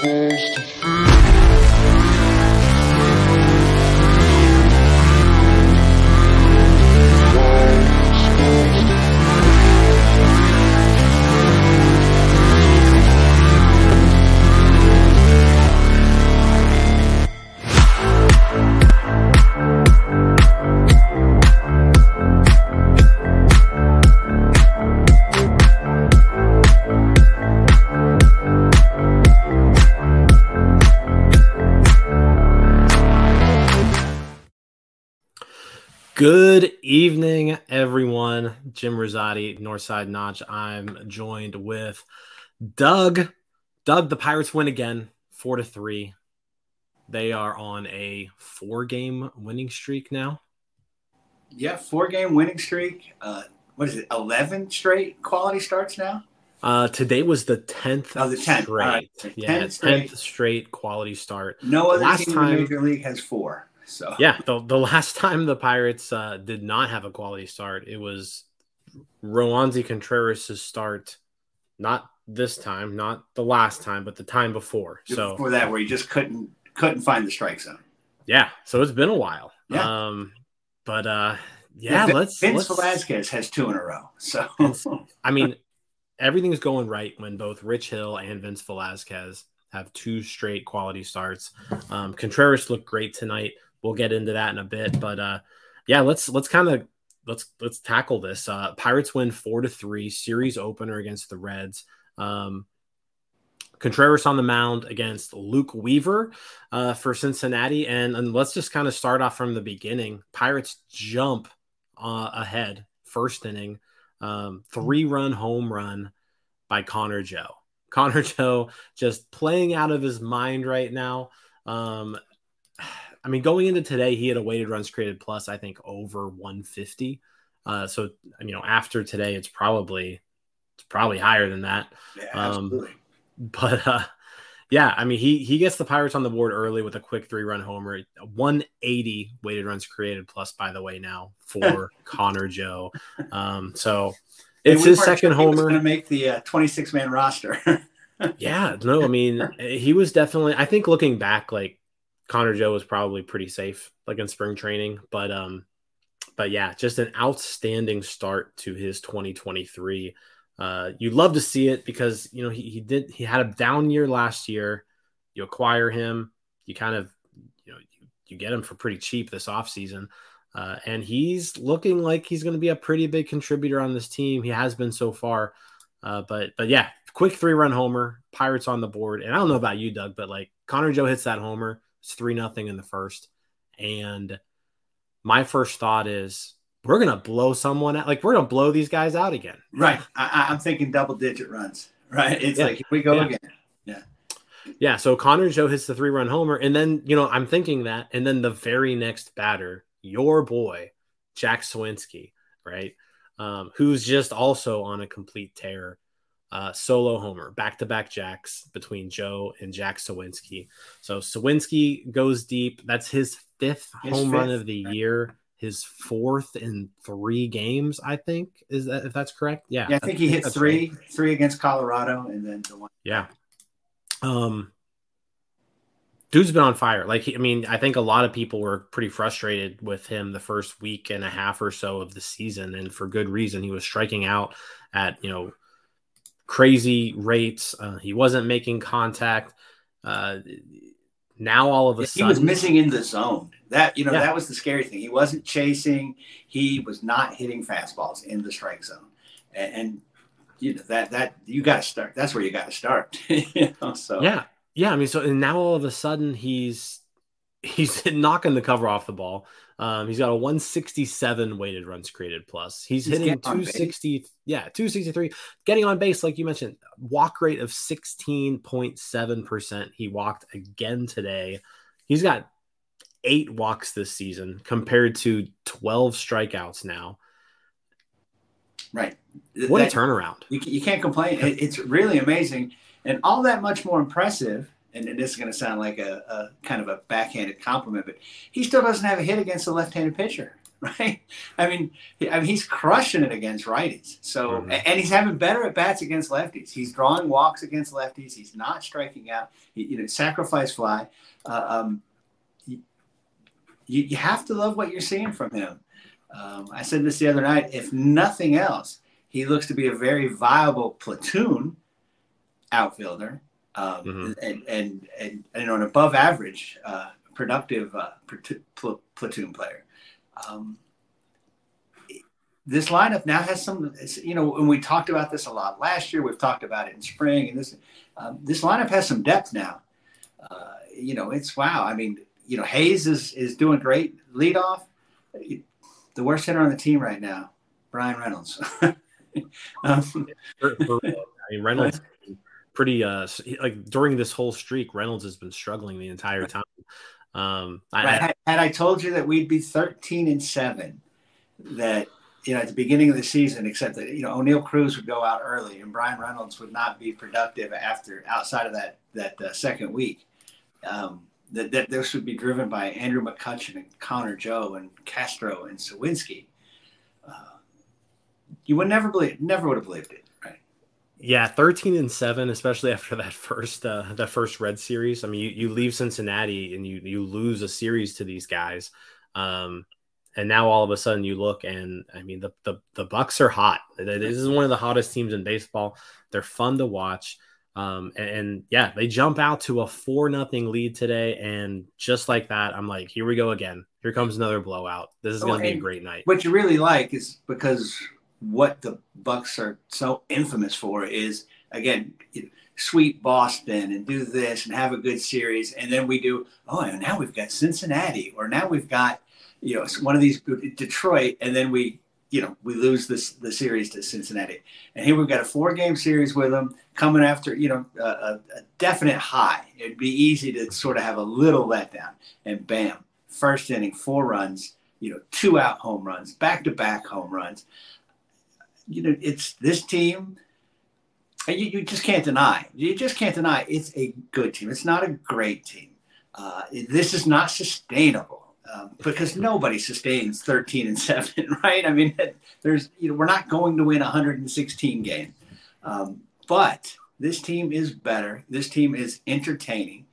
supposed to feel. Evening, everyone. Jim Rosati, North Shore Nine. I'm joined with Doug. Doug, the Pirates win again, four to three. They are on a four-game winning streak now. Yeah, four game winning streak. Uh, what is it? Eleven straight quality starts now. Uh, today was the tenth. Oh, the 10th. straight. Right. Yeah, 10th straight. tenth straight quality start. No other Last team time- in the major league has four. So Yeah, the, the last time the Pirates uh, did not have a quality start, it was Roansy Contreras' start. Not this time, not the last time, but the time before. So before that, where you just couldn't couldn't find the strike zone. yeah, so it's been a while. Yeah. Um, but uh, yeah, Vin- let's. Vince let's Velasquez has two in a row. So I mean, everything's going right when both Rich Hill and Vince Velasquez have two straight quality starts. Um, Contreras looked great tonight. We'll get into that in a bit, but uh, yeah, let's let's kind of let's let's tackle this. Uh, Pirates win four to three series opener against the Reds. Um, Contreras on the mound against Luke Weaver uh, for Cincinnati, and, and let's just kind of start off from the beginning. Pirates jump uh, ahead first inning, um, three run home run by Connor Joe. Connor Joe just playing out of his mind right now. Um, I mean, going into today, he had a weighted runs created plus, I think, over 150. Uh, so you know, after today, it's probably it's probably higher than that. yeah, Um, absolutely. But uh, yeah, I mean, he he gets the Pirates on the board early with a quick three run homer. 180 weighted runs created plus, by the way, now for Connor Joe. Um, so it's his second sure he was homer. Going to make the uh, 26 man roster. Yeah, no, I mean, he was definitely. I think looking back, like Connor Joe was probably pretty safe, like in spring training. But um, but yeah, just an outstanding start to his 2023. Uh, you love to see it because you know he, he did he had a down year last year. You acquire him, you kind of you know you, you get him for pretty cheap this offseason. Uh, and he's looking like he's going to be a pretty big contributor on this team. He has been so far. Uh, but but yeah, quick three run homer, Pirates on the board. And I don't know about you, Doug, but like Connor Joe hits that homer. It's three nothing in the first. And my first thought is we're gonna blow someone out. Like we're gonna blow these guys out again. right. I, I'm thinking double digit runs. Right. It's Yeah. like here we go Yeah. again. Yeah. Yeah. So Connor Joe hits the three run homer, and then you know I'm thinking that, and then the very next batter, your boy Jack Suwinski, right, um, who's just also on a complete tear. Uh, solo homer, back to back jacks between Joe and Jack Suwinski. So Suwinski goes deep. That's his fifth His home run of the year. His fourth in three games, I think. Is that if that's correct? Yeah. Yeah, I think he hit three, right. three against Colorado, and then the one. Yeah. Um dude's been on fire. Like I mean, I think a lot of people were pretty frustrated with him the first week and a half or so of the season and for good reason. He was striking out at, you know, crazy rates. Uh, he wasn't making contact. Uh now all of a he sudden he was missing in the zone. That you know Yeah. that was the scary thing. He wasn't chasing. He was not hitting fastballs in the strike zone, and, and you know that that you got to start. That's where you got to start. you know, so Yeah. Yeah. I mean, so and now all of a sudden he's he's knocking the cover off the ball. Um, he's got a 167 weighted runs created plus. He's, He's hitting getting on base. 260, yeah, 263, getting on base, like you mentioned, walk rate of 16.7%. He walked again today. He's got eight walks this season compared to 12 strikeouts now. right. What That- a turnaround. You, you can't complain. It, it's really amazing, and all that much more impressive. And, this is going to sound like a, a kind of a backhanded compliment, but he still doesn't have a hit against a left-handed pitcher. right? I mean, I mean he's crushing it against righties. So Mhm. and he's having better at bats against lefties. He's drawing walks against lefties. He's not striking out. He, you know, sacrifice fly. Uh, um, you, you you have to love what you're seeing from him. Um, I said this the other night. If nothing else, he looks to be a very viable platoon outfielder um, Mhm. and, and and and an above average uh, productive uh, pl- platoon player. Um, this lineup now has some, you know, and we talked about this a lot last year. We've talked about it in spring, and this um, this lineup has some depth now. Uh, you know, it's wow. I mean, you know, Hayes is is doing great leadoff. The worst hitter on the team right now, Bryan Reynolds. um. I mean, Reynolds pretty uh like during this whole streak, Reynolds has been struggling the entire time. Um, I, Right. Had, had I told you that we'd be 13 and seven, that you know at the beginning of the season, except that you know Oneil Cruz would go out early and Bryan Reynolds would not be productive after outside of that that uh, second week. Um, that, that this would be driven by Andrew McCutchen and Connor Joe and Castro and Suwinski. Uh, you would never believe, never would have believed it? Yeah, thirteen and seven, especially after that first uh that first red series. I mean, you, you leave Cincinnati and you you lose a series to these guys. Um and now all of a sudden you look and I mean the the, the Bucs are hot. This is one of the hottest teams in baseball. They're fun to watch. Um and, and yeah, they jump out to a four nothing lead today. And just like that, I'm like, here we go again. Here comes another blowout. This is Oh, gonna be a great night. what you really like is because what the Bucs are so infamous for is again sweep Boston and do this and have a good series, and then we do oh and now we've got Cincinnati or now we've got you know one of these Detroit, and then we you know we lose this the series to Cincinnati, and here we've got a four game series with them coming after you know a, a, a definite high. It'd be easy to sort of have a little letdown, and bam, first inning four runs you know, two out home runs, back to back home runs. You know, it's this team. You, you just can't deny. You just can't deny it's a good team. It's not a great team. Uh, this is not sustainable um, because nobody sustains 13 and 7, right? I mean, there's, you know, we're not going to win 116 games. Um, but this team is better. This team is entertaining.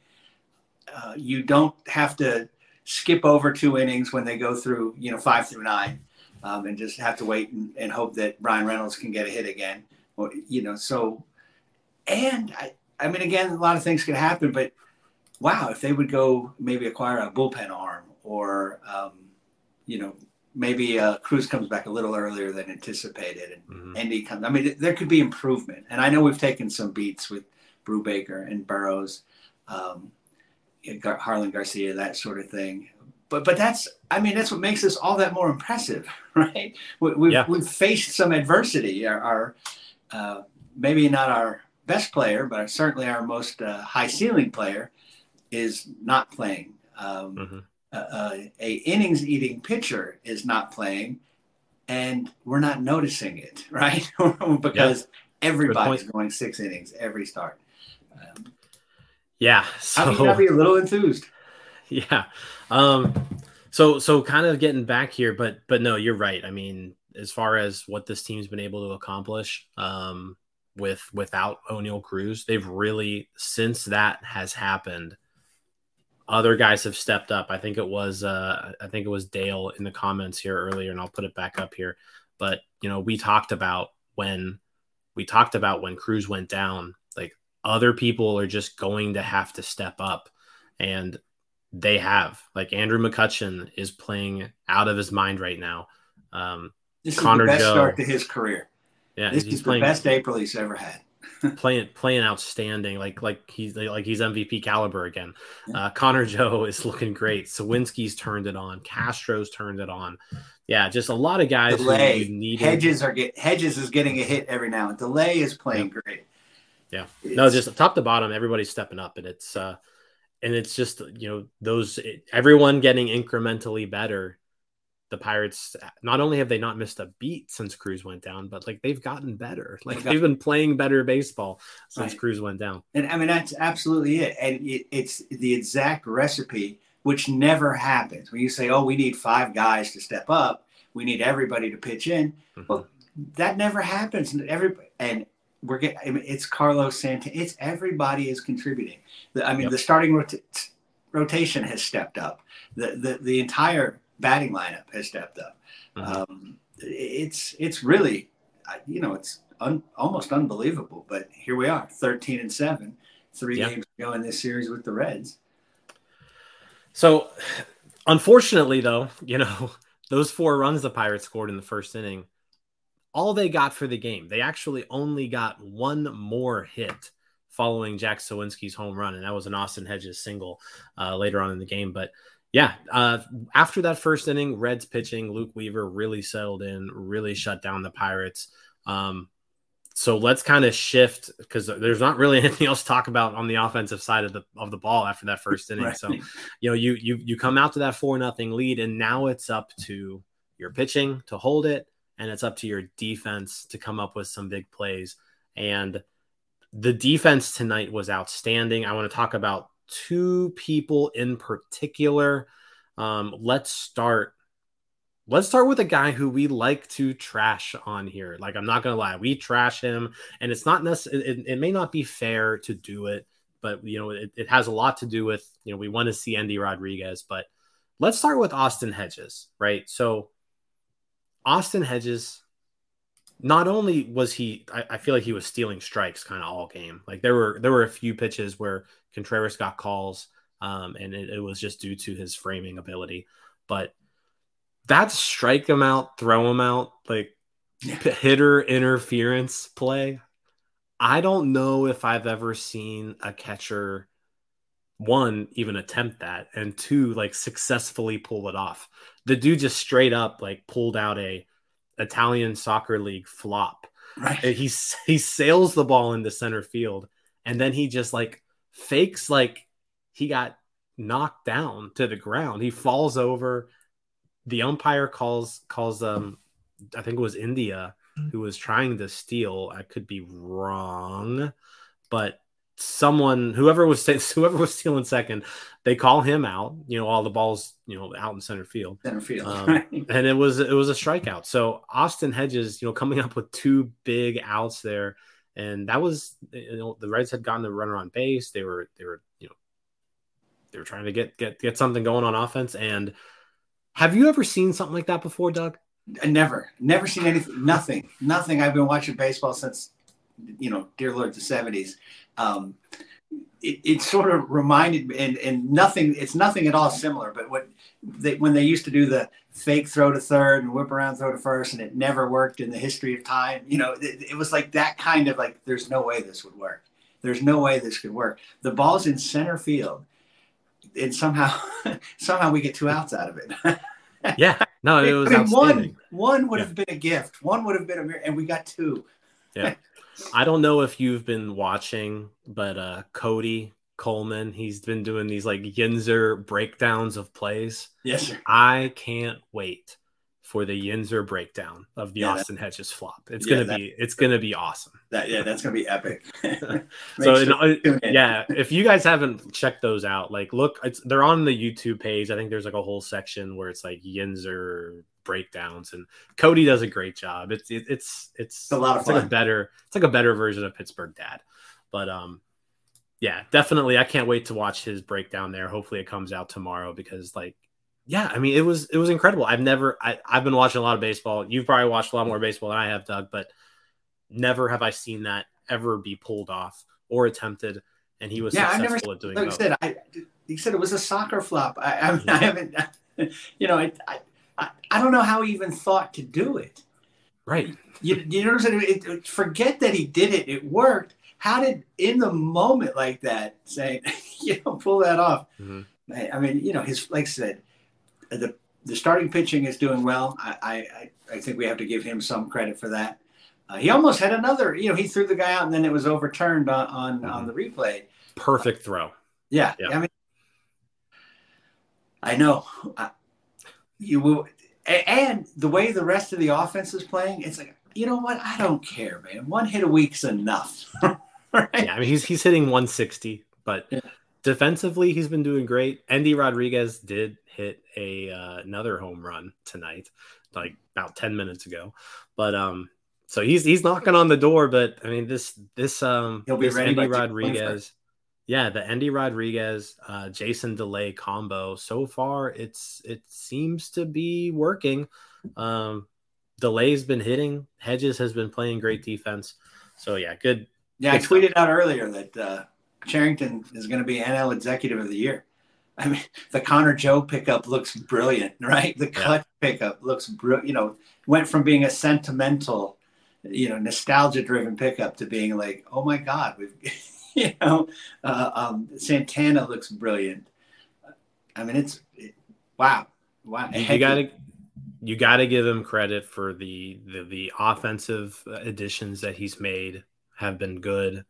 Uh, you don't have to skip over two innings when they go through, you know, five through nine, um, and just have to wait and, and, hope that Bryan Reynolds can get a hit again. Or, you know, so, and I, I mean, again, a lot of things could happen, but wow, if they would go maybe acquire a bullpen arm or, um, you know, maybe uh, Cruz comes back a little earlier than anticipated and Mhm. Andy comes. I mean, there could be improvement. And I know we've taken some beats with Brubaker and Burrows. Um, Gar- Jarlin Garcia, that sort of thing. But but that's I mean that's what makes us all that more impressive, right? We, we've Yeah. we've faced some adversity. Our, our uh, maybe not our best player, but certainly our most uh, high ceiling player is not playing. Um, Mhm. uh, uh, a innings eating pitcher is not playing, and we're not noticing it, right? because everybody's going six innings every start. Um, Yeah. how can you So not be a little enthused? yeah um so so kind of getting back here but but no you're right. I mean as far as what this team's been able to accomplish um with without oneil cruz they've really since that has happened other guys have stepped up. I think it was uh i think it was dale in the comments here earlier and i'll put it back up here. But you know we talked about when we talked about when cruz went down like other people are just going to have to step up. And they have like Andrew McCutchen is playing out of his mind right now. Um, This Connor is the best Joe. start to his career. yeah, this he's is playing the best April he's ever had. playing playing outstanding. Like like he's like he's MVP caliber again. Yeah. Uh, Connor Joe is looking great. Suwinski's turned it on. Castro's turned it on. Yeah, just a lot of guys Delay. Hedges are get Hedges is getting a hit every now and Delay is playing great. Yeah. No, just top to bottom, everybody's stepping up, and it's uh, and it's just you know those everyone getting incrementally better. The Pirates not only have they not missed a beat since Cruz went down, but like they've gotten better. Like They've been playing better baseball since Right. Cruz went down. And I mean, that's absolutely it. And it, it's the exact recipe which never happens. When you say, "Oh, we need five guys to step up, we need everybody to pitch in," Mhm. well, that never happens. And every and we're getting I mean, it's Carlos Santana. It's everybody is contributing. The, I mean, Yep. the starting rota- rotation has stepped up. The, the the entire batting lineup has stepped up. Mhm. Um, it's it's really, you know, it's un, almost unbelievable. But here we are, thirteen and seven, three Yeah. games ago in this series with the Reds. So, unfortunately, though, you know, those four runs the Pirates scored in the first inning, all they got for the game, they actually only got one more hit following Jack Suwinski's home run, and that was an Austin Hedges single uh, later on in the game. But yeah, uh, after that first inning, Reds pitching, Luke Weaver really settled in, really shut down the Pirates. Um, so let's kind of shift because there's not really anything else to talk about on the offensive side of the of the ball after that first inning. Right. So you know you you you come out to that four nothing lead and now it's up to your pitching to hold it and it's up to your defense to come up with some big plays. And the defense tonight was outstanding. I want to talk about two people in particular. Um, let's start let's start with a guy who we like to trash on here. Like i'm not gonna lie we trash him and it's not necessarily it, it may not be fair to do it but you know it, it has a lot to do with you know we want to see Endy Rodriguez, but let's start with Austin Hedges, right? So Austin Hedges, not only was he, I, I feel like he was stealing strikes kind of all game. Like there were there were a few pitches where Contreras got calls, um, and it, it was just due to his framing ability, but that strike him out, throw him out, like hitter interference play. I don't know if I've ever seen a catcher one even attempt that and two like successfully pull it off. The dude just straight up like pulled out a Italian soccer league flop. Right. And He he sails the ball into center field and then he just like fakes like he got knocked down to the ground. He falls over. The umpire calls calls um I think it was India who was trying to steal. I could be wrong, but someone whoever was whoever was stealing second, they call him out. You know, all the balls you know out in center field, Center field. Um, right. and it was it was a strikeout. So Austin Hedges, you know, coming up with two big outs there, and that was you know the Reds had gotten the runner on base. They were they were you know they were trying to get get get something going on offense. And have you ever seen something like that before, Doug? Never, never seen anything, nothing, nothing. I've been watching baseball since, you know, dear Lord, the seventies. Um, it, it sort of reminded me, and, and nothing, it's nothing at all similar, but what they, when they used to do the fake throw to third and whip around throw to first, and it never worked in the history of time, you know, it, it was like that kind of like, there's no way this would work. There's no way this could work. The ball's in center field. And somehow, somehow we get two outs out of it. Yeah, no, it was I mean, one one would Yeah. have been a gift. One would have been a and we got two. I don't know if you've been watching, but uh Cody Coleman, he's been doing these like Yinzer breakdowns of plays. Yes, sir. I can't wait for the Yinzer breakdown of the Yeah, that- Austin Hedges flop. It's Yeah, gonna that- be it's gonna be awesome. That yeah, that's gonna be epic. So sure in- to tune in. yeah, if you guys haven't checked those out, like look, it's they're on the YouTube page. I think there's like a whole section where it's like Yinzer breakdowns, and Cody does a great job. It's it, it's it's a lot of it's like a better it's like a better version of Pittsburgh Dad. But um, yeah, definitely, I can't wait to watch his breakdown there. Hopefully, it comes out tomorrow because like. Yeah, I mean it was it was incredible. I've never I, I've been watching a lot of baseball. You've probably watched a lot more baseball than I have, Doug, but never have I seen that ever be pulled off or attempted. And he was Yeah, I've never successful at doing Like both. said, I he said it was a soccer flop. I, I, I haven't, you know, I, I I don't know how he even thought to do it. Right. You, you know what I'm saying? It, forget that he did it. It worked. How did in the moment like that saying, you know, pull that off? Mhm. I I mean, you know, his like I said, the the starting pitching is doing well. I I, I think we have to give him some credit for that. Uh, he almost had another. You know, he threw the guy out and then it was overturned on on, on the replay. Perfect throw. Yeah, Yeah. I mean, I know I, you will, and the way the rest of the offense is playing, it's like you know what? I don't care, man. One hit a week's enough. right? Yeah, I mean he's he's hitting 160, but Yeah. defensively, he's been doing great. Endy Rodriguez did hit a uh, another home run tonight, like about ten minutes ago. But um, so he's he's knocking on the door. But I mean, this this um, He'll be ready June Rodriguez, yeah, the Endy Rodriguez, uh, Jason Delay combo. So far, it's it seems to be working. Um, Delay's been hitting. Hedges has been playing great defense. So yeah, good. Yeah, I Good stuff. tweeted out earlier that uh, Cherington is going to be NL Executive of the Year. I mean, the Connor Joe pickup looks brilliant, right? The cut pickup looks brilliant. You know, went from being a sentimental, you know, nostalgia-driven pickup to being like, oh my God, we've, you know, uh, um, Santana looks brilliant. I mean, it's it, wow, wow. You, you gotta you gotta give him credit for the the, the offensive additions that he's made have been good.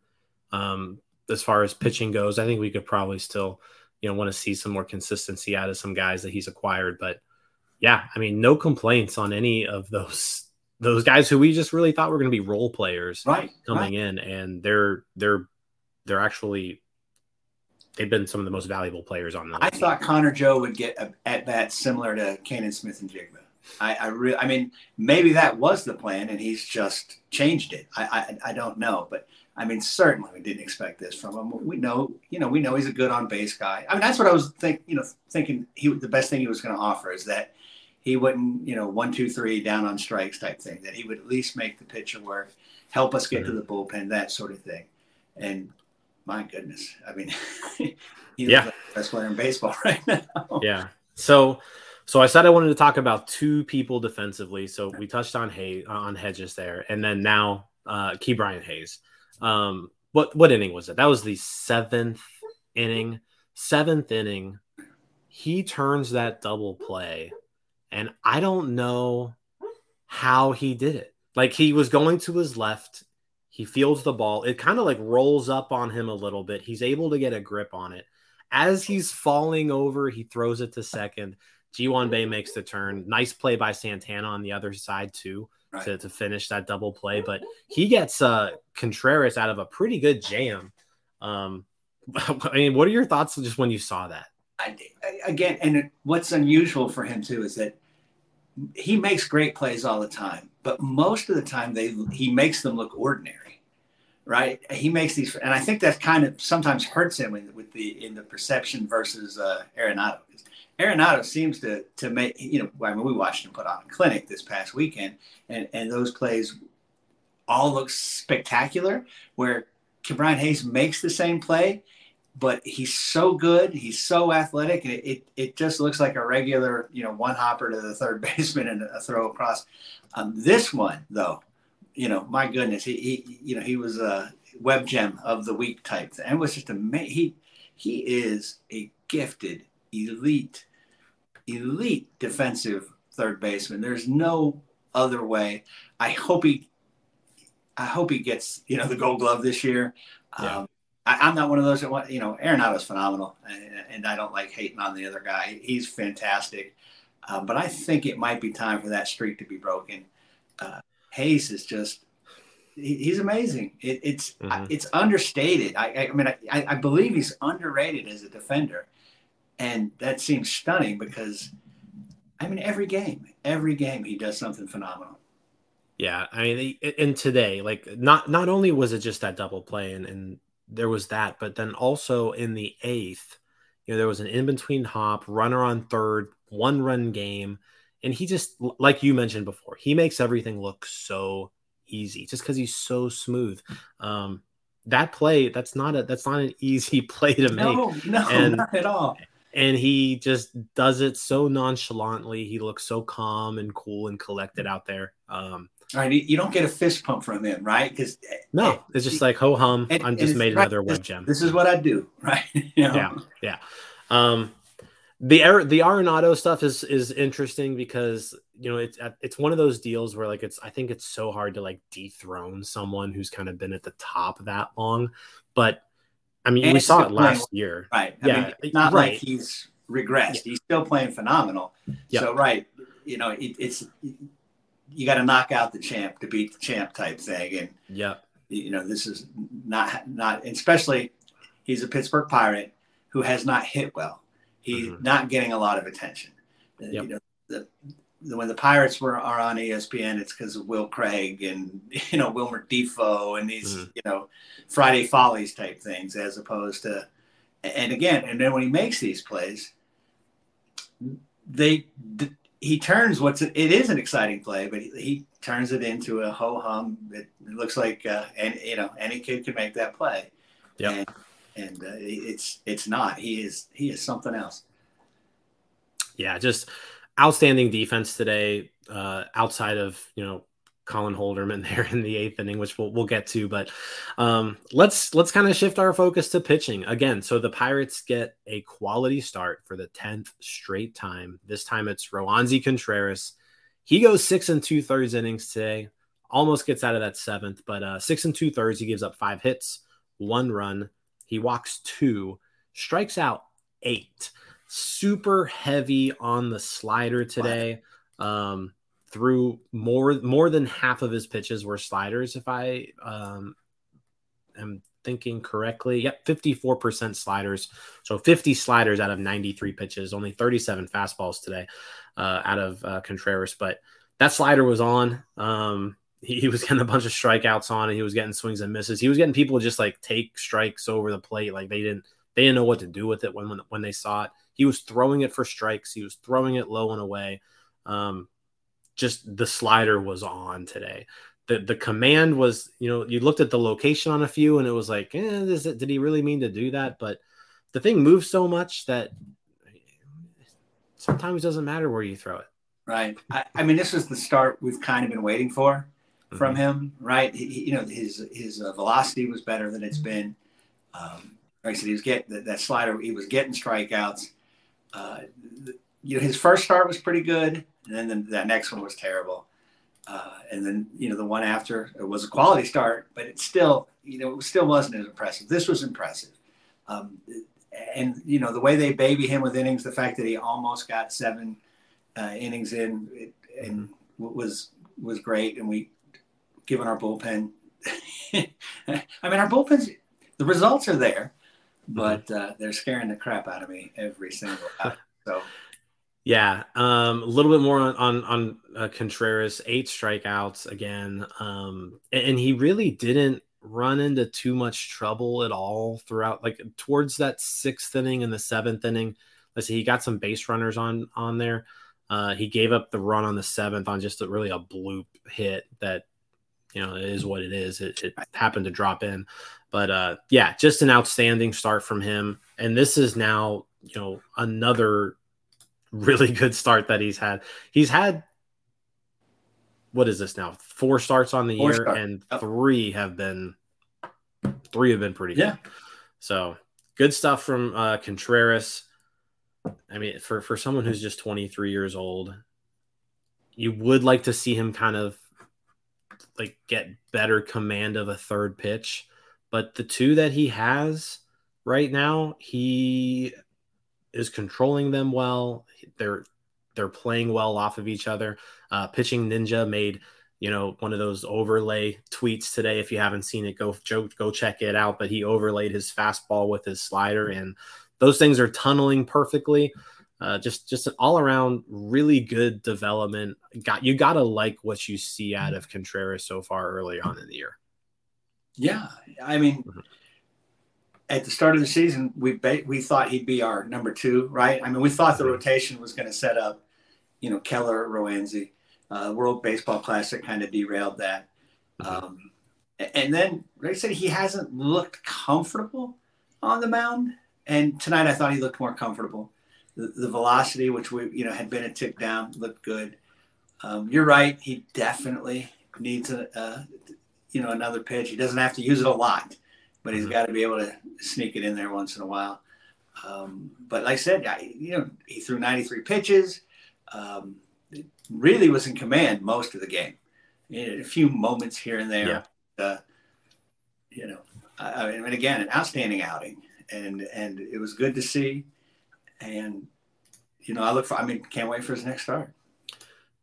Um, as far as pitching goes, I think we could probably still, you know, want to see some more consistency out of some guys that he's acquired. But yeah, I mean, no complaints on any of those those guys who we just really thought were going to be role players right coming right. in, and they're they're they're actually they've been some of the most valuable players on the. I team. thought Connor Joe would get a, at bat similar to Canaan Smith-Njigba. I, I really, I mean, maybe that was the plan, and he's just changed it. I, I, I don't know, but I mean, certainly we didn't expect this from him. We know, you know, we know he's a good on base guy. I mean, that's what I was think, you know, thinking. He the best thing he was going to offer is that he wouldn't, you know, one, two, three, down on strikes type thing. That he would at least make the pitcher work, help us get mm-hmm. to the bullpen, that sort of thing. And my goodness, I mean, he's Yeah. the best player in baseball right now. Yeah. So, so I said I wanted to talk about two people defensively. So we touched on Hay on Hedges there, and then now uh, Ke'Bryan Hayes. Um, what what inning was it? That was the seventh inning. Seventh inning, he turns that double play, and I don't know how he did it. Like he was going to his left, he fields the ball. It kind of like rolls up on him a little bit. He's able to get a grip on it. As he's falling over, he throws it to second. Ji-hwan Bae makes the turn. Nice play by Santana on the other side, too, Right. to, to finish that double play. But he gets uh, Contreras out of a pretty good jam. Um, I mean, what are your thoughts just when you saw that? I- again, and what's unusual for him too is that he makes great plays all the time, but most of the time they he makes them look ordinary, right? He makes these, and I think that kind of sometimes hurts him in, with the in the perception versus uh, Arenado. Arenado seems to to make you know. I mean, we watched him put on a clinic this past weekend, and and those plays all look spectacular. Where Brian Hayes makes the same play, but he's so good. He's so athletic, and it, it, it just looks like a regular, you know, one hopper to the third baseman and a throw across. Um, this one, though, you know, my goodness, he, he you know, he was a web gem of the week type, and was just amazing. He he is a gifted, elite, elite defensive third baseman. There's no other way. I hope he, I hope he gets you know the Gold Glove this year. Yeah. Um, I, I'm not one of those that want, you know, Arenado's phenomenal, and, and I don't like hating on the other guy. He's fantastic. Uh, but I think it might be time for that streak to be broken. Uh, Hayes is just, he, he's amazing. It, it's Mhm. it's understated. I, I, I mean, I, I believe he's underrated as a defender. And that seems stunning because, I mean, every game, every game he does something phenomenal. Yeah, I mean, and today, like, not not only was it just that double play, and, and there was that, but then also in the eighth, you know, there was an in between hop, runner on third, one run game, and he just, like you mentioned before, he makes everything look so easy just because he's so smooth. Um, that play, that's not a that's not an easy play to make No, no, And- not at all. and he just does it so nonchalantly. He looks so calm and cool and collected out there. Um, All right, you don't get a fist pump from him, right? Because no, it's just like ho hum. I'm just made another web gem. This is what I do, right? You know? Yeah. Um, the the Arenado stuff is is interesting because you know it's it's one of those deals where like it's I think it's so hard to like dethrone someone who's kind of been at the top that long, but I mean And we saw it last playing- year. Right. I Yeah, mean, it's not right. like he's regressed. He's still playing phenomenal. Yep. So, right, you know, it, it's you got to knock out the champ to beat the champ type thing, and Yep. you know, this is not not, especially he's a Pittsburgh Pirate who has not hit well. He's Mhm. not getting a lot of attention. Uh, Yep. You know, the, the, when the Pirates were are on ESPN, it's because of Will Craig and you know Wilmer Difo and these Mhm. you know Friday Follies type things, as opposed to. And again, and then when he makes these plays, they he turns what's it is an exciting play, but he, he turns it into a ho hum. It, it looks like uh, and you know any kid can make that play. Yep. And, uh, it's it's not. He is he is something else. yeah, just outstanding defense today. Uh, outside of you know Colin Holderman there in the eighth inning, which we'll we'll get to, but um, let's let's kind of shift our focus to pitching again. So the Pirates get a quality start for the tenth straight time. This time it's Roansy Contreras. He goes six and two thirds innings today. Almost gets out of that seventh, but uh, six and two thirds. He gives up five hits, one run. He walks two, strikes out eight super heavy on the slider today. Um, through more more than half of his pitches were sliders, if I um, am thinking correctly. Yep, 54% sliders. So 50 sliders out of 93 pitches, only 37 fastballs today uh, out of uh, Contreras. But that slider was on. Um, he, he was getting a bunch of strikeouts on and he was getting swings and misses. He was getting people just like take strikes over the plate. Like they didn't they didn't know what to do with it when when, when they saw it. He was throwing it for strikes. He was throwing it low and away. Um, just the slider was on today. The the command was, you know, you looked at the location on a few and it was like, eh, it, did he really mean to do that? But the thing moves so much that sometimes doesn't matter where you throw it. Right. I, I mean, this is the start we've kind of been waiting for from him. Right. He, he- you know, his his uh, velocity was better than it's been. Um, like I said, he was getting that, that slider. He was getting strikeouts. Uh, th- you know, his first start was pretty good, and then the, that next one was terrible. Uh, and then you know the one after it was a quality start, but it still you know it still wasn't as impressive. This was impressive. Um, and you know the way they baby him with innings, the fact that he almost got seven uh, innings in, it, and w- was was great. And we given our bullpen. I mean, our bullpens. The results are there, but uh, they're scaring the crap out of me every single out. So Yeah, um, a little bit more on on, on uh, Contreras, eight strikeouts again, um, and, and he really didn't run into too much trouble at all throughout. Like towards that sixth inning and the seventh inning, let's see, he got some base runners on on there. Uh, he gave up the run on the seventh on just a, really a bloop hit that you know it is what it is. It, it happened to drop in, but uh, yeah, just an outstanding start from him. And this is now you know another really good start that he's had. He's had what is this now? Four starts on the Four year, starts. and Yep. three have been three have been pretty Yeah. good. So good stuff from uh, Contreras. I mean, for for someone who's just 23 years old, you would like to see him kind of like get better command of a third pitch. But the two that he has right now, he is controlling them well. They're they're playing well off of each other. Uh, Pitching Ninja made you know one of those overlay tweets today. If you haven't seen it, go go, go check it out. But he overlaid his fastball with his slider, and those things are tunneling perfectly. Uh, just just an all around really good development. Got you got to like what you see out of Contreras so far early on in the year. Yeah, I mean, Mhm. at the start of the season, we ba- we thought he'd be our number two, right? I mean, we thought the Mhm. rotation was going to set up, you know, Keller, Roansy. Uh, World Baseball Classic kind of derailed that. Mhm. Um, and then, like I said, he hasn't looked comfortable on the mound. And tonight, I thought he looked more comfortable. The, the velocity, which we you know had been a tick down, looked good. Um, you're right. He definitely needs a, uh, you know another pitch. He doesn't have to use it a lot, but he's Mhm. got to be able to sneak it in there once in a while. Um, but like I said, I, you know, he threw 93 pitches. Um, really was in command most of the game. A few moments here and there. Uh, you know, I, I mean, again, an outstanding outing, and and it was good to see. And you know, I look for. I mean, can't wait for his next start.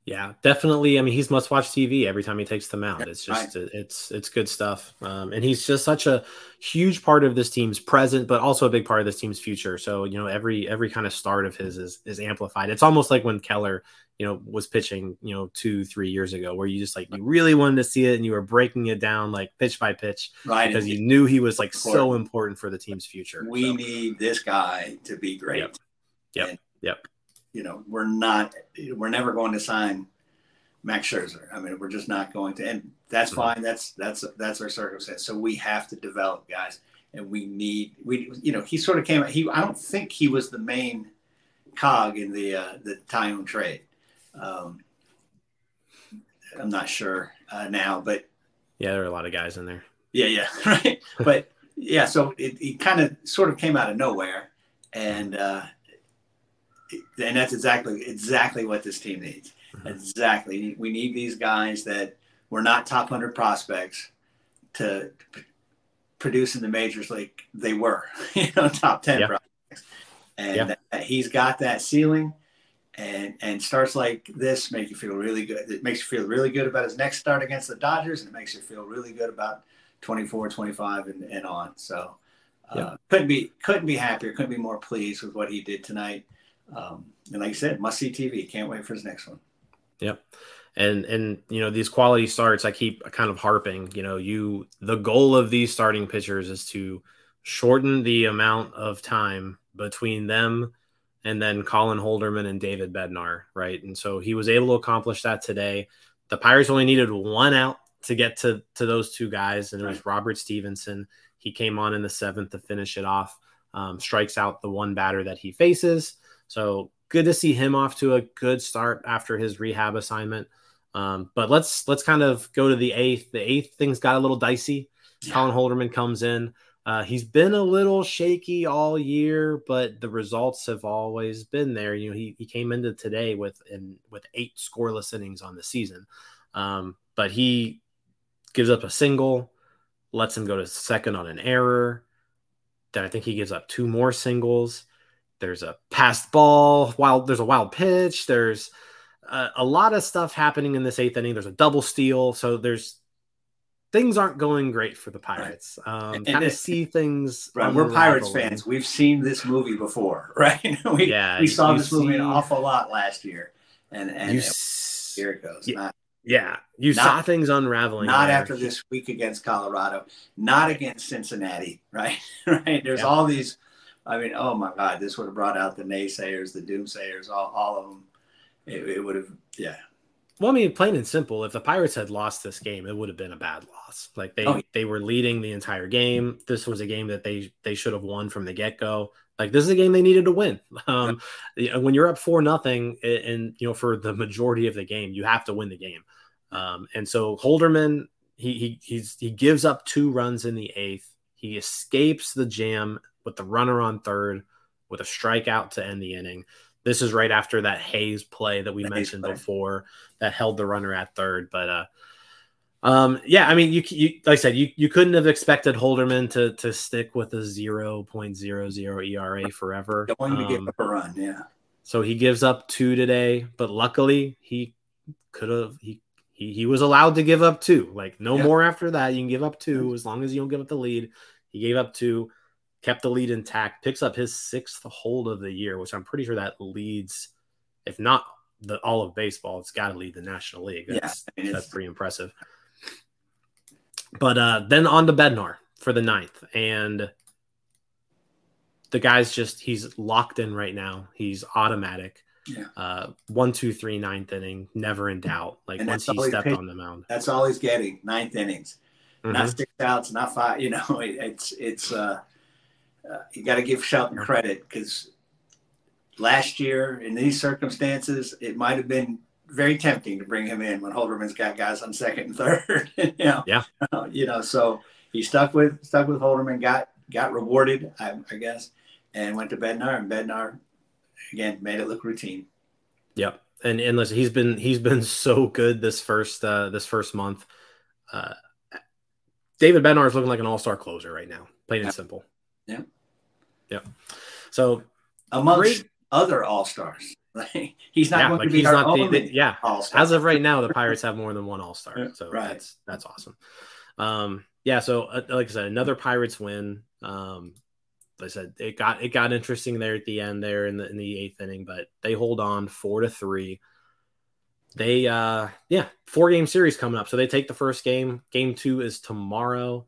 Yeah, definitely. I mean, he's must watch TV every time he takes the mound. It's just Right. it's it's good stuff. Um, and he's just such a huge part of this team's present, but also a big part of this team's future. So you know, every every kind of start of his is is amplified. It's almost like when Keller, you know, was pitching, you know, two three years ago, where you just like you really wanted to see it and you were breaking it down like pitch by pitch right? because you knew he was like so Important. important for the team's future. we So, need this guy to be great. Yep. Yep. And, Yep. You know, we're not, we're never going to sign Max Scherzer. I mean, we're just not going to, and that's Mhm. fine. That's that's that's our circumstance. So we have to develop guys, and we need we, you know, he sort of came. He, I don't think he was the main cog in the uh, the Taillon trade. Um, I'm not sure uh, now, but yeah, there are a lot of guys in there. yeah, yeah, right. But yeah, so it, it kind of sort of came out of nowhere, and uh, and that's exactly exactly what this team needs. Mhm. Exactly, we need these guys that were not top hundred prospects to p- produce in the majors like they were, you know, top ten Yeah. prospects, and that he's got that ceiling. And, and starts like this make you feel really good. It makes you feel really good about his next start against the Dodgers, and it makes you feel really good about 24, 25, and, and on. So uh, Yeah. couldn't be couldn't be happier. Couldn't be more pleased with what he did tonight. Um, and like I said, must see TV. Can't wait for his next one. Yep. And and you know these quality starts, I keep kind of harping. You know, you the goal of these starting pitchers is to shorten the amount of time between them and then Colin Holderman and David Bednar, right? And so he was able to accomplish that today. The Pirates only needed one out to get to to those two guys, and it was Robert Stephenson. He came on in the seventh to finish it off. Um, strikes out the one batter that he faces. So good to see him off to a good start after his rehab assignment. Um, but let's let's kind of go to the eighth. The eighth things got a little dicey. Yeah. Colin Holderman comes in. Uh, he's been a little shaky all year, but the results have always been there. You know, he, he came into today with in with eight scoreless innings on the season, um, but he gives up a single, lets him go to second on an error. Then I think he gives up two more singles. There's a passed ball. Wild. There's a wild pitch. There's a, a lot of stuff happening in this eighth inning. There's a double steal. So there's things aren't going great for the Pirates. Um, And kind of see things. Right, we're Pirates fans. We've seen this movie before, right? we, Yeah, we saw this movie an awful lot last year, and and it- s- here it goes. Yeah, Not, yeah, you Not- saw things unraveling. not there. after this week against Colorado, not against Cincinnati, right? right. There's Yeah. all these. I mean, oh my God, this would have brought out the naysayers, the doomsayers, all, all of them. It, it would have, yeah, Well, I mean, plain and simple. If the Pirates had lost this game, it would have been a bad loss. Like they Oh, they were leading the entire game. This was a game that they they should have won from the get go. Like this is a game they needed to win. Um, when you're up four nothing, and, and you know for the majority of the game, you have to win the game. Um, and so Holderman, he he he's he gives up two runs in the eighth. He escapes the jam with the runner on third with a strikeout to end the inning. This is right after that Hayes play that we The mentioned before that held the runner at third. But uh, um, yeah, I mean, you, you like I said, you, you couldn't have expected Holderman to to stick with a 0.00 ERA forever. going to give Um, up a run, yeah. so he gives up two today, but luckily he could have he he, he was allowed to give up two. Like no Yeah. more after that. You can give up two as long as you don't give up the lead. He gave up two, kept the lead intact, picks up his sixth hold of the year, which I'm pretty sure that leads, if not the all of baseball, it's got to lead the National League. Yeah, That's mean, that's pretty impressive. But uh, then on to Bednar for the ninth, and the guy's just he's locked in right now. He's automatic. Yeah. Uh, one, two, three, ninth inning, never in doubt. Like And once he stepped on the mound. that's all he's getting. Ninth innings, Mhm. not six outs, not five. You know, it, it's it's. Uh, uh, you got to give Shelton credit because last year in these circumstances, it might have been very tempting to bring him in when Holderman's got guys on second and third. you know, Yeah. you know, so he stuck with stuck with Holderman, got got rewarded, I, I guess, and went to Bednar, and Bednar again made it look routine. Yep. And and listen, he's been he's been so good this first uh this first month. Uh David Bednar is looking like an all-star closer right now, plain and simple. Yeah. Yep. So Amongst Great. other all stars, Like, he's not yeah, going like to be our not the, only the- yeah. all-star. As of right now, the Pirates have more than one All Star, so Right. that's that's awesome. Um, yeah, so uh, like I said, another Pirates win. Um, like I said it got it got interesting there at the end there in the in the eighth inning, but they hold on four to three. They uh yeah, four game series coming up. So they take the first game. Game two is tomorrow.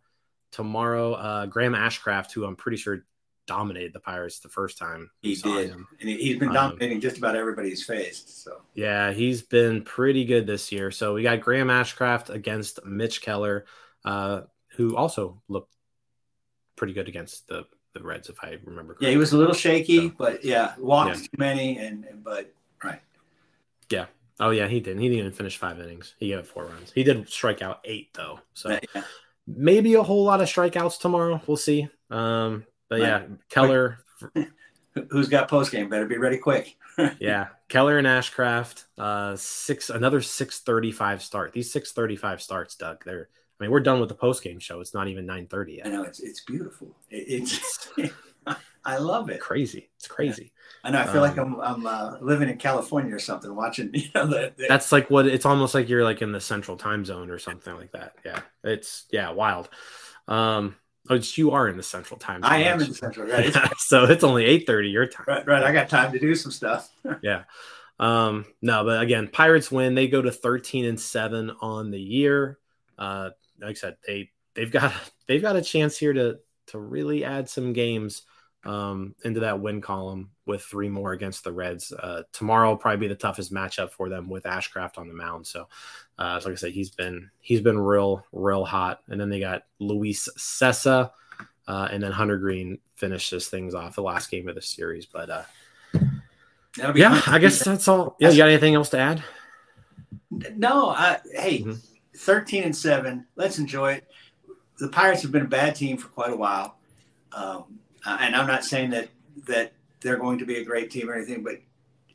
Tomorrow, uh Graham Ashcraft, who I'm pretty sure dominated the Pirates the first time. he did, him. and he- he's been Um, dominating just about everybody's faced. So Yeah, he's been pretty good this year. So we got Graham Ashcraft against Mitch Keller, uh, who also looked pretty good against the, the Reds, if I remember correctly. yeah, he was a little shaky, So- but yeah, walked Yeah. too many, and and- but right. Yeah. Oh yeah, he didn't. He didn't even finish five innings. He gave four runs. He did strike out eight though. So yeah. Maybe a whole lot of strikeouts tomorrow. We'll see. Um, but yeah, Keller, Who- Who's got post game? Better be ready quick. yeah, Keller and Ashcraft, uh, six another six thirty five start. These six thirty five starts, Doug. They're I mean, we're done with the post game show. It's not even nine thirty yet. I know it's it's beautiful. It, it's I love it. Crazy. It's crazy. I know. I feel like Um, I'm I'm uh, living in California or something, watching you know the, the That's like what it's almost like you're like in the central time zone or something like that. Yeah. It's yeah, wild. Um oh, it's, you are in the central time zone. I am aren't in? Central. Right, so it's only 8:30 your time. right, right. I got time to do some stuff. Yeah. Um no, but again, Pirates win. They go to 13 and 7 on the year. Uh like I said, they they've got they've got a chance here to to really add some games um, into that win column with three more against the Reds. Uh, tomorrow will probably be the toughest matchup for them with Ashcraft on the mound. So, uh, like I said, he's been he's been real real hot. And then they got Luis Cessa, uh, and then Hunter Greene finishes things off the last game of the series. But uh, be yeah, fun. I guess that's all. Yeah, you got anything else to add? No, I, hey, Mhm. 13 and 7. Let's enjoy it. The Pirates have been a bad team for quite a while. Um, uh, and I'm not saying that that they're going to be a great team or anything, but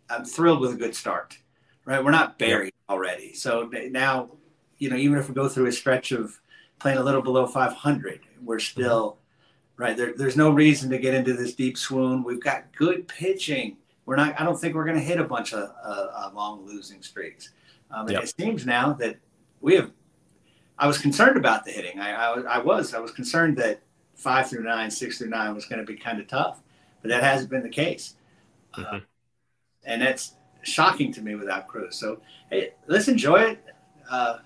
I'm thrilled with a good start. Right? We're not buried already. So now, you know, even if we go through a stretch of playing a little below 500, we're still right there. There's no reason to get into this deep swoon. We've got good pitching. We're not. I don't think we're going to hit a bunch of uh, uh, long losing streaks. Um, Yep. it seems now that we have. I was concerned about the hitting. I, I, I was. I was concerned that five through nine, six through nine was going to be kind of tough, but that hasn't been the case. Uh, Mhm. and that's shocking to me without Cruz. So hey, let's enjoy it. Uh,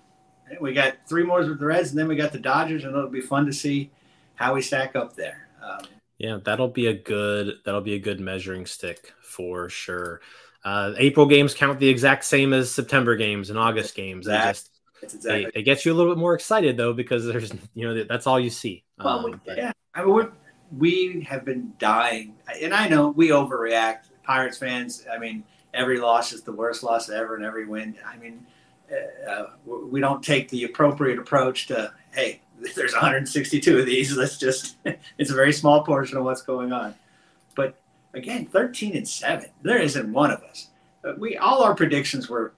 we got three more with the Reds, and then we got the Dodgers, and it'll be fun to see how we stack up there. Um, Yeah, that'll be a good that'll be a good measuring stick for sure. Uh, April games count the exact same as September games and August games. They just they, exactly. they get you a little bit more excited though because there's you know that's all you see. Well, we, Um, yeah, I mean, we're, we have been dying, and I know we overreact. Pirates fans, I mean, every loss is the worst loss ever, and every win. I mean, uh, uh, we don't take the appropriate approach to, hey, there's 162 of these. Let's just, it's a very small portion of what's going on. But again, 13 and seven, there isn't one of us. We all our predictions were,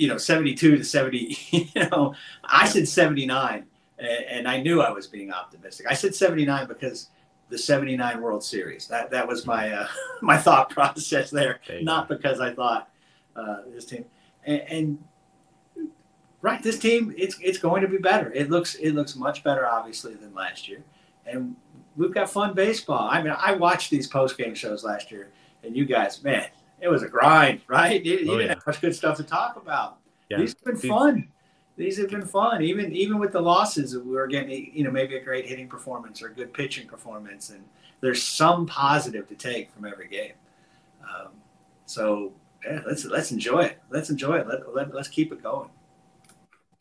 you know, 72 to 70. You know, I said 79 and, I knew I was being optimistic. I said 79 because the 79 World Series. That that was my uh, my thought process there, not because I thought uh, this team and, and right this team it's it's going to be better. It looks it looks much better obviously than last year, and we've got fun baseball. I mean, I watched these post game shows last year, and you guys, man, it was a grind, right? You, you Oh, didn't yeah. have much good stuff to talk about. Yeah. These have been These- fun. These have been fun. Even even with the losses, we were getting you know maybe a great hitting performance or a good pitching performance, and there's some positive to take from every game. Um, so yeah, let's let's enjoy it. Let's enjoy it. Let, let let's keep it going.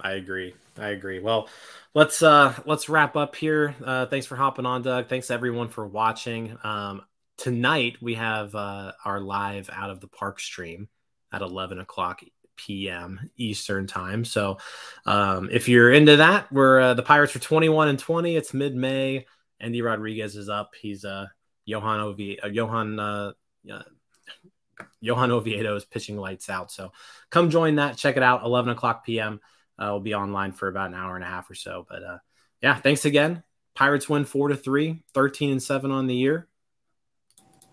I agree. I agree. Well, let's uh let's wrap up here. Uh thanks for hopping on, Doug. Thanks everyone for watching. Um tonight we have uh our live out of the park stream at 11 o'clock p.m. Eastern time. So um if you're into that, we're uh, the Pirates are 21 and 20. It's mid-May. Endy Rodriguez is up. He's uh Johan Ovi uh, Johan uh Johan Oviedo is pitching lights out. So come join that. Check it out. 11 o'clock p.m. Uh, we'll be online for about an hour and a half or so. But uh, yeah, thanks again. Pirates win four to three, 13 and seven on the year.